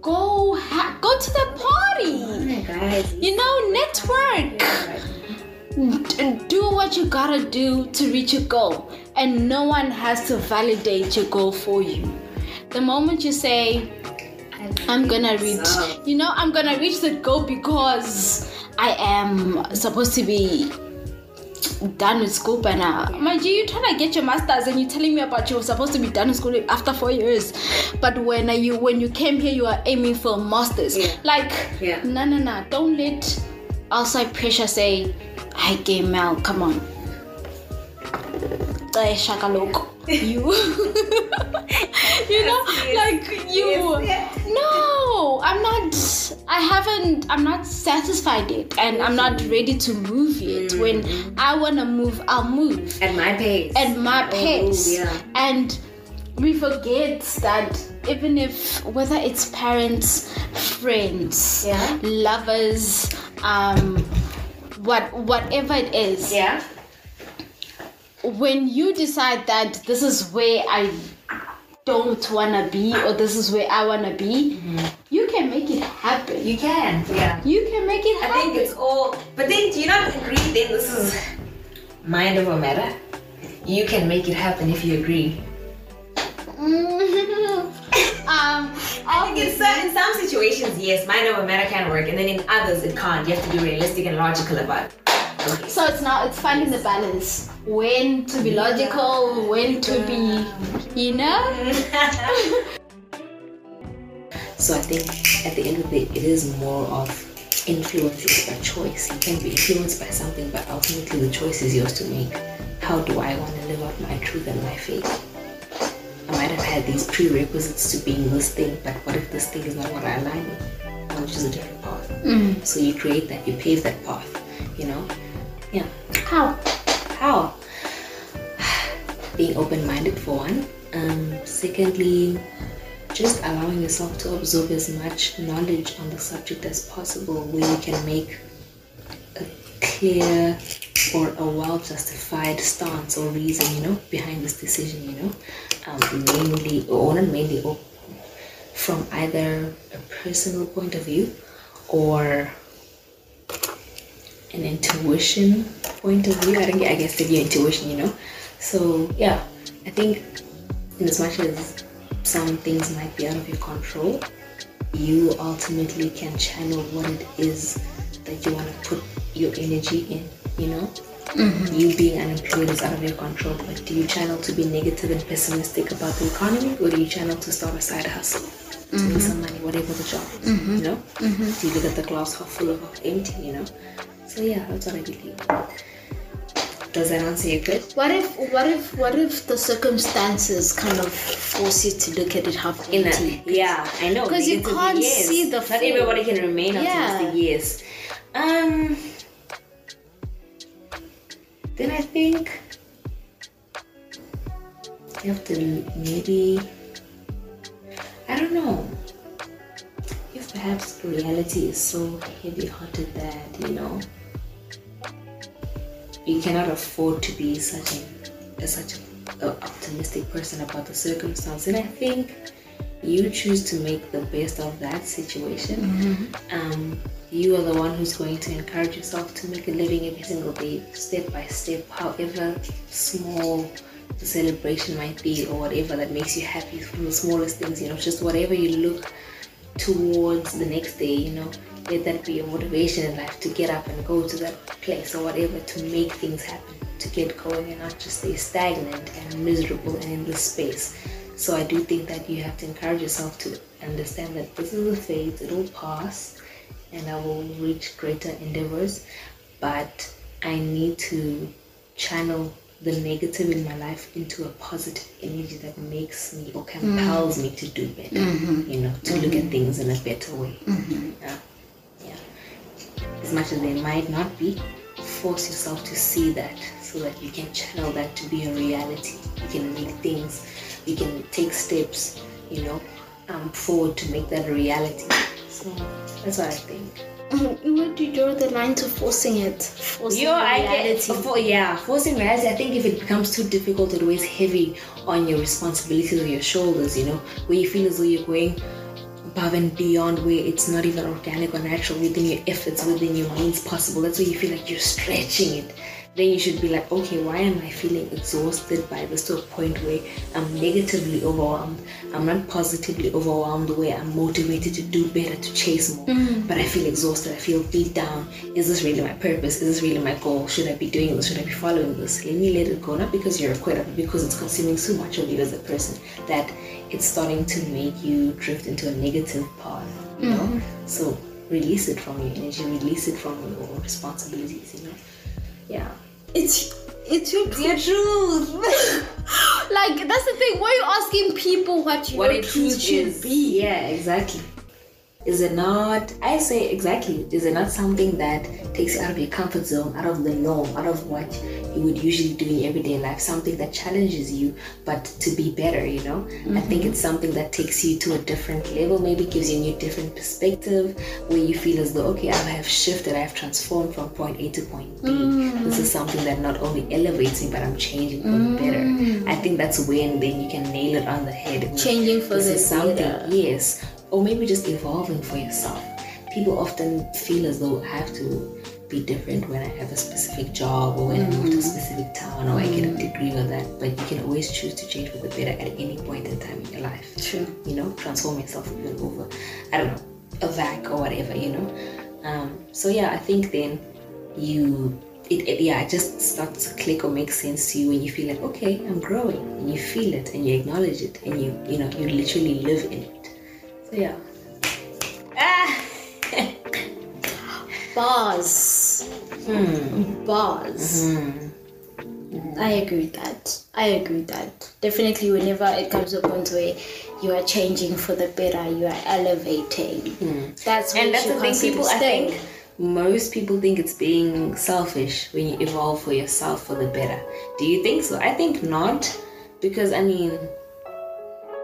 go ha- go to the party. Guys. You know, network. D- do what you gotta do to reach your goal, and no one has to validate your goal for you. The moment you say, I'm gonna reach, you know, I'm gonna reach the goal because I am supposed to be done with school by now. My G, you're trying to get your masters and you're telling me about you were supposed to be done with school after four years. But when you when you came here you are aiming for a masters. Yeah. Like Yeah. no no no. Don't let outside pressure say, Hi game Mel, come on. You You know, Yes, like you yes, yes. No, I'm not. I haven't. I'm not satisfied yet, and I'm not ready to move yet. When I wanna move, I'll move At my pace. at my pace. Oh, yeah. And we forget that even if whether it's parents, friends, Yeah. lovers, um, what whatever it is, Yeah. when you decide that this is where I don't wanna be or this is where I wanna be, you can make it happen. You can. Yeah. You can make it I happen. I think it's all. But then, do you not agree? Then this is mind over matter. You can make it happen if you agree. um, I think in some, in some situations, yes, mind over matter can work, and then in others, it can't. You have to be realistic and logical about it. So it's now it's finding the balance. When to be logical, when to be, you know? So I think at the end of the day, it is more of influence is by choice. You can be influenced by something, but ultimately the choice is yours to make. How do I want to live out my truth and my faith? I might have had these prerequisites to being this thing, but what if this thing is not what I align with? I'll choose a different path. Mm. So you create that, you pave that path, you know? Yeah. How? How? Being open minded for one. Um, secondly, just allowing yourself to absorb as much knowledge on the subject as possible where you can make a clear or a well justified stance or reason, you know, behind this decision, you know. Um, mainly, or not mainly, or from either a personal point of view or an intuition point of view. I don't get, I guess, to your intuition, you know. So yeah, I think in as much as some things might be out of your control, you ultimately can channel what it is that you want to put your energy in. You know, mm-hmm. you being unemployed is out of your control, but do you channel to be negative and pessimistic about the economy, or do you channel to start a side hustle? To make mm-hmm. some money, whatever the job is, mm-hmm. you know? Do you look at the glass half full or half empty, you know? So yeah, that's what I believe. Does that answer your question? What if what if what if the circumstances kind of force you to look at it half In empty? a, yeah, I know. Because you can't yes. see the Not full- everybody can remain Yeah. optimistic. Yes. Um. Then I think you have to maybe. I don't know. If perhaps reality is so heavy-hearted that you know you cannot afford to be such a, such a, a optimistic person about the circumstance, and I think you choose to make the best of that situation. Um, you are the one who's going to encourage yourself to make a living every single day, step by step, however small the celebration might be, or whatever that makes you happy from the smallest things. You know, just whatever you look towards the next day, you know, let that be your motivation in life to get up and go to that place or whatever to make things happen, to get going and not just stay stagnant and miserable and in this space. So I do think that you have to encourage yourself to understand that this is a phase, it will pass and I will reach greater endeavors, but I need to channel the negative in my life into a positive energy that makes me or compels mm. me to do better. Mm-hmm. You know, to look at mm-hmm. things in a better way. Mm-hmm. Yeah. yeah. As much as they might not be, force yourself to see that so that you can channel that to be a reality. You can make things, you can take steps, you know, um, forward to make that a reality. So that's what I think. Where do you draw the line to forcing it? Forcing Yo, I reality. get for, yeah, forcing reality. I think if it becomes too difficult, it weighs heavy on your responsibilities or your shoulders. You know, where you feel as though you're going above and beyond, where it's not even organic or natural within your efforts, within your means possible. That's where you feel like you're stretching it. Then you should be like, okay, why am I feeling exhausted by this to a point where I'm negatively overwhelmed? I'm not positively overwhelmed where I'm motivated to do better, to chase more, mm. but I feel exhausted, I feel beat down. Is this really my purpose? Is this really my goal? Should I be doing this? Should I be following this? Let me let it go, not because you're a quitter, but because it's consuming so much of you as a person that it's starting to make you drift into a negative path, you know? Mm-hmm. So release it from your energy, release it from your responsibilities, you know? Yeah. It's it's your truth. Your truth. like that's the thing. Why are you asking people what your what a truth truth should be? Yeah, exactly. Is it not? I say exactly. Is it not something that takes you out of your comfort zone, out of the norm, out of what you would usually do in everyday life? Something that challenges you, but to be better. You know, I mm-hmm. think it's something that takes you to a different level. Maybe gives you a new, different perspective, where you feel as though, okay, I have shifted, I have transformed from point A to point B. Mm. This is something that not only elevates me, but I'm changing for the better. Mm. I think that's when then you can nail it on the head. Changing for this the is something better. yes or maybe just evolving for yourself. People often feel as though i have to be different when i have a specific job or when i move to a specific town or i get a degree or that. But you can always choose to change for the better at any point in time in your life. True. you know transform yourself even over i don't know a vac or whatever you know? Um, so yeah i think then you it, it yeah it just starts to click or make sense to you when you feel like okay i'm growing and you feel it and you acknowledge it and you you know you literally live in it yeah ah Bars. hmm. Bars. Hmm. I agree with that. I agree with that. Definitely, whenever it comes to a point where you are changing for the better, you are elevating. That's what and that's the thing people i think most people think it's being selfish when you evolve for yourself for the better do you think so i think not because i mean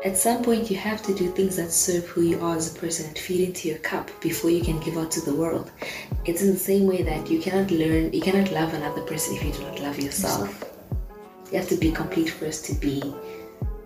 at some point you have to do things that serve who you are as a person and feed into your cup before you can give out to the world. It's in the same way that you cannot learn you cannot love another person if you do not love yourself. You have to be complete first to be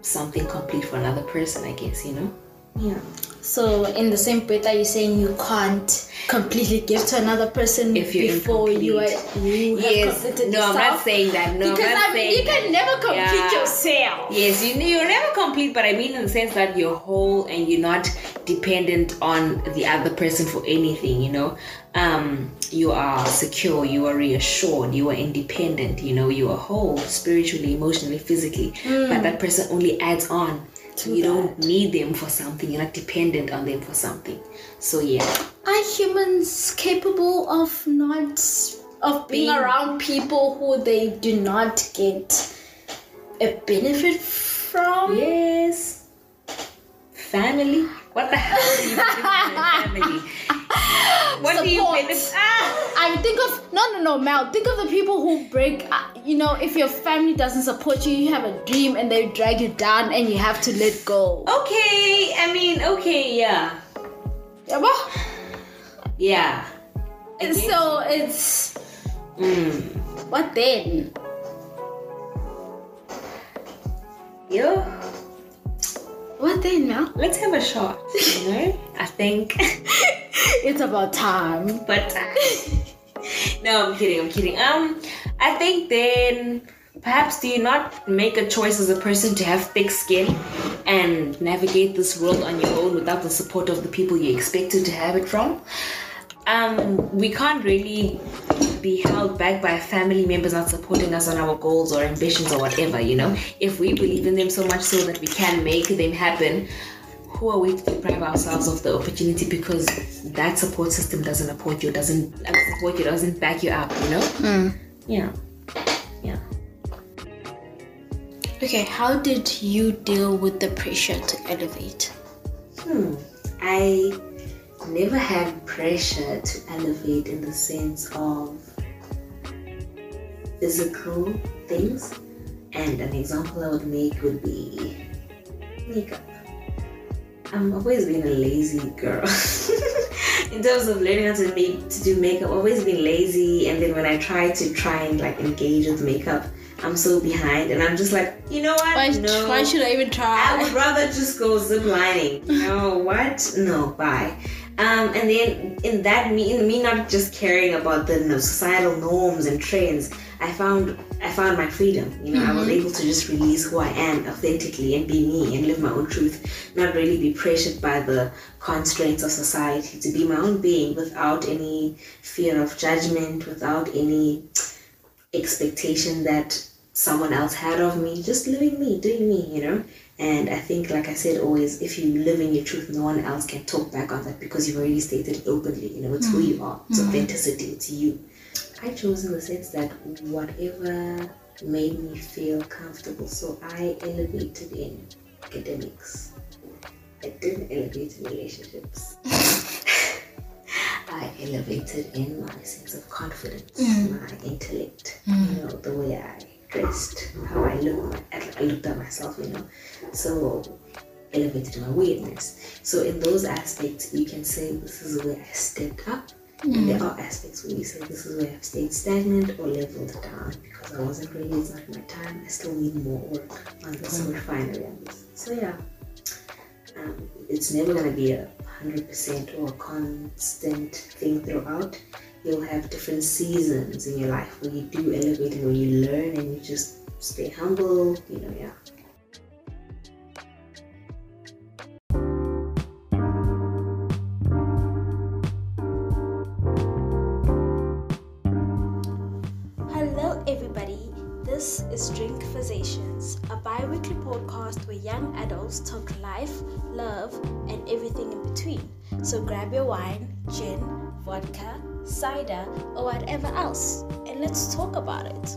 something complete for another person i guess you know yeah So, in the same breath, are you saying you can't completely give to another person If you're before you are you have Yes. completed No, I'm not saying that. No, because I mean, you can never complete Yeah. yourself. Yes, you you're never complete, but I mean in the sense that you're whole and you're not dependent on the other person for anything. You know, um, you are secure, you are reassured, you are independent. You know, you are whole spiritually, emotionally, physically. But that person only adds on. You don't need them for something. You're not dependent on them for something. So yeah. Are humans capable of not of being Being- around people who they do not get a benefit from? Yes. Family. What the hell do you family? What do you Support. believe? Ah! I think of no no no Mel. Think of the people who break. Uh, you know, if your family doesn't support you, you have a dream and they drag you down, and you have to let go. Okay, I mean, okay, yeah. Yeah, well, Yeah. and so it's Mm. what then? Yo, What then, Mel? let's have a shot, you know? I think. It's about time. but no, I'm kidding, I'm kidding. Um, I think then perhaps do you not make a choice as a person to have thick skin and navigate this world on your own without the support of the people you expected to have it from? Um, we can't really be held back by family members not supporting us on our goals or ambitions or whatever, you know? If we believe in them so much so that we can make them happen, who are we to deprive ourselves of the opportunity because that support system doesn't support you, doesn't uh, support you, doesn't back you up, you know? Yeah. Yeah. Okay, how did you deal with the pressure to elevate? Hmm. I never had pressure to elevate in the sense of physical things. And an example I would make would be makeup. I'm always been a lazy girl. in terms of learning how to make to do makeup, always been lazy. And then when I try to try and like engage with makeup, I'm so behind, and I'm just like, you know what? Why, no. why should I even try? I would rather just go zip lining. No, what? No, bye. Um, and then in that me, in me not just caring about the you know, societal norms and trends, I found I found my freedom. You know, mm-hmm. I was able to just release who I am authentically and be me and live my own truth, not really be pressured by the constraints of society to be my own being without any fear of judgment, without any expectation that someone else had of me, just living me, doing me, you know. And I think, like I said, always, if you live in your truth, no one else can talk back on that because you've already stated it openly. You know, it's mm-hmm. who you are, it's mm-hmm. authenticity, it's you. I chose in the sense that whatever made me feel comfortable, so I elevated in academics. I didn't elevate in relationships. I elevated in my sense of confidence, mm. my intellect, mm. you know, the way I dressed, how I look, I looked at myself, you know. So elevated my weirdness. So in those aspects, you can say this is where I stepped up. Mm. And there are aspects where you say this is where I've stayed stagnant or leveled down because I wasn't ready, it's not my time. I still need more work on this mm. refinery on this. So yeah, um, it's never gonna be a hundred percent or a constant thing throughout you'll have different seasons in your life where you do elevate and where you learn and you just stay humble, you know, yeah. Adults talk life, love, and everything in between. So grab your wine, gin, vodka, cider, or whatever else, and let's talk about it.